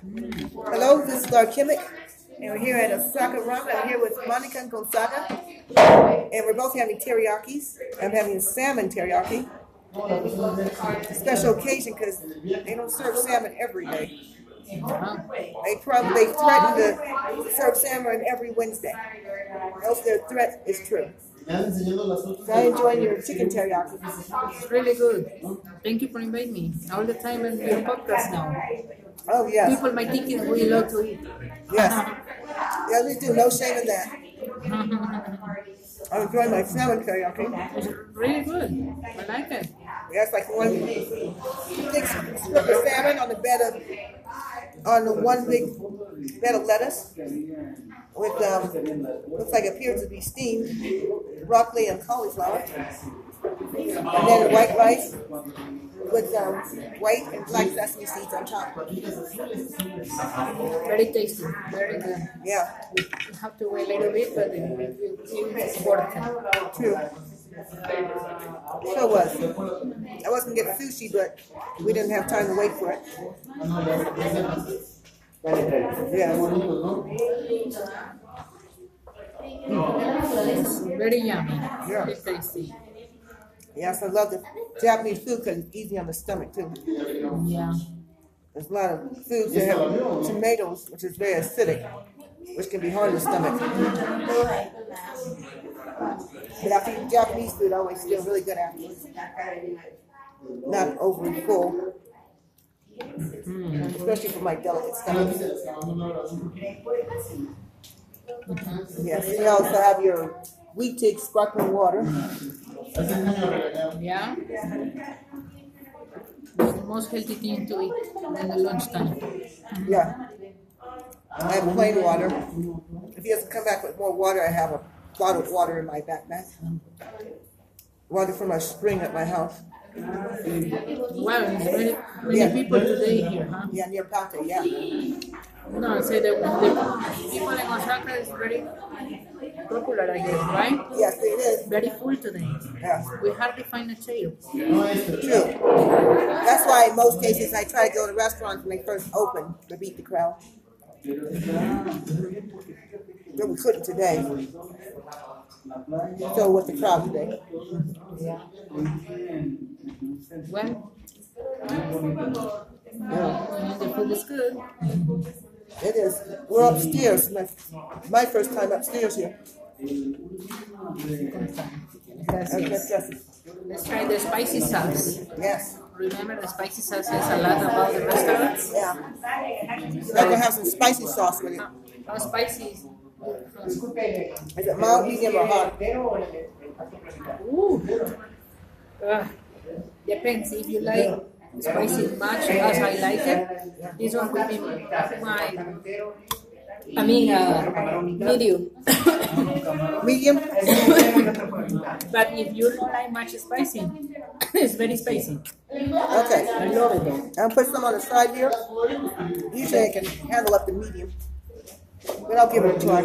Hello, this is Laura Kimmick, and we're here at Osaka Ramen. I'm here with Monica and Gonzaga, and we're both having teriyakis. I'm having salmon teriyaki. Special occasion because they don't serve salmon every day. They probably they threaten to serve salmon every Wednesday. Else their threat is true. So I enjoy your chicken teriyaki. It's really good. Thank you for inviting me. All the time in your podcast now. Oh yes, People might think we love to eat. yes, yeah we do. No shame in that. I'm enjoying my salmon teriyaki. It's really good. I like it. Yeah, it's like one big strip of salmon on the bed of on the one big bed of lettuce with um looks like it appears to be steamed broccoli and cauliflower. And then white rice with um, white and black sesame seeds on top. Very tasty. Very good. Yeah, You have to wait a little bit, but it, it, it's worth it. true. Sure was. I wasn't getting sushi, but we didn't have time to wait for it. Yeah. It's very yummy. Yeah. Tasty. Yes, I love the Japanese food because it's easy on the stomach too. Yeah. There's a lot of foods that have tomatoes, which is very acidic, which can be hard on the stomach. But after eat Japanese food, I always feel really good afterwards. Not overly full, especially for my delicate stomach. Yes, you also have your wheat tea sparkling water. Yeah. It's the most healthy thing to eat in the lunchtime. Yeah. I have plain water. If he doesn't come back with more water, I have a bottle of water in my backpack. Water from a spring at my house. Wow, it's very many Yeah. people today here, huh? Yeah, near Pate, yeah. No, I say that the people in Osaka is very popular, I guess, right? Yes, it is. Very full today. Yeah, We hardly find a chair. true. That's why in most cases I try to go to restaurants when they first open to beat the crowd. But we couldn't today. So with the crowd today. Well, Yeah, the food is good. it is. We're upstairs. My, my first time upstairs here. Okay. Let's try the spicy sauce. Yes. Remember, the spicy sauce says a lot about the restaurants. Yeah. I can have some spicy sauce with it. How spicy? Is it mild, medium, or hot? Ooh. Uh, depends if you like spicy much as I like it. This one could be my, I mean, uh, medium. Medium? but if you don't like much spicy, it's very spicy. Okay. I love it though. I'll put some on the side here. Usually I can handle up the medium. But I'll give it a try.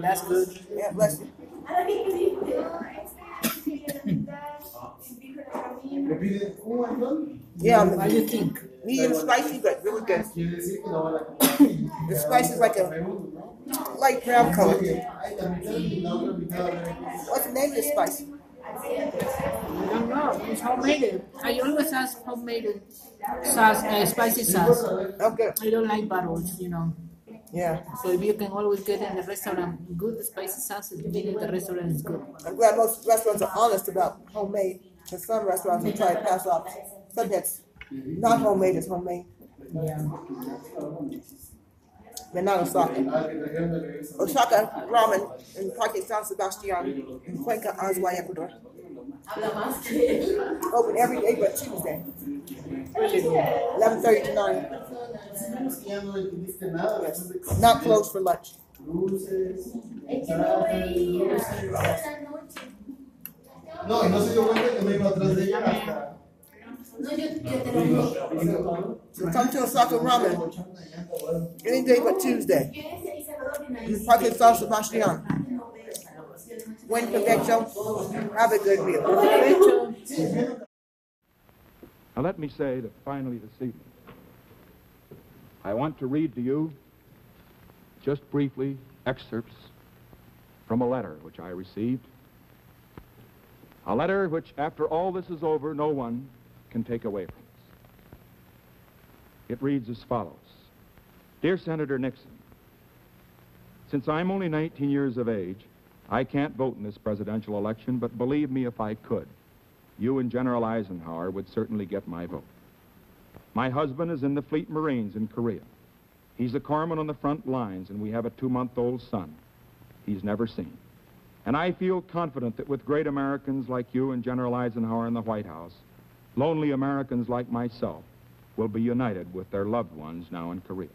That's good. Yeah, bless you. Yeah, What do you think? medium spicy, but really good. The spice is like a light brown color. What's the name of this spice? I don't know. It's homemade. I always ask homemade sauce, uh, spicy sauce. Okay. I don't like bottles, you know. Yeah. So if you can always get in the restaurant good spicy sauce, you get the restaurant is good. I'm glad most restaurants are honest about homemade. Because some restaurants will try to pass off something that's not homemade as homemade. Yeah. But not Osaka. Osaka ramen in Parque San Sebastian in Cuenca, Azuay, Ecuador. Open every day but Tuesday. 11.30 to 9. Yes. Not closed for lunch. No, y no se dio cuenta que me iba atrás de ella hasta. So come to Osaka ramen any day but Tuesday. In Parque San Sebastian. Buen provecho. Have a good meal. Now, let me say that finally this evening, I want to read to you, just briefly, excerpts from a letter which I received. A letter which, after all this is over, no one can take away from us. It reads as follows Dear Senator Nixon, since I'm only 19 years of age, I can't vote in this presidential election, but believe me, if I could, you and General Eisenhower would certainly get my vote. My husband is in the Fleet Marines in Korea. He's a corpsman on the front lines, and we have a two-month-old son he's never seen. And I feel confident that with great Americans like you and General Eisenhower in the White House, lonely Americans like myself will be united with their loved ones now in Korea.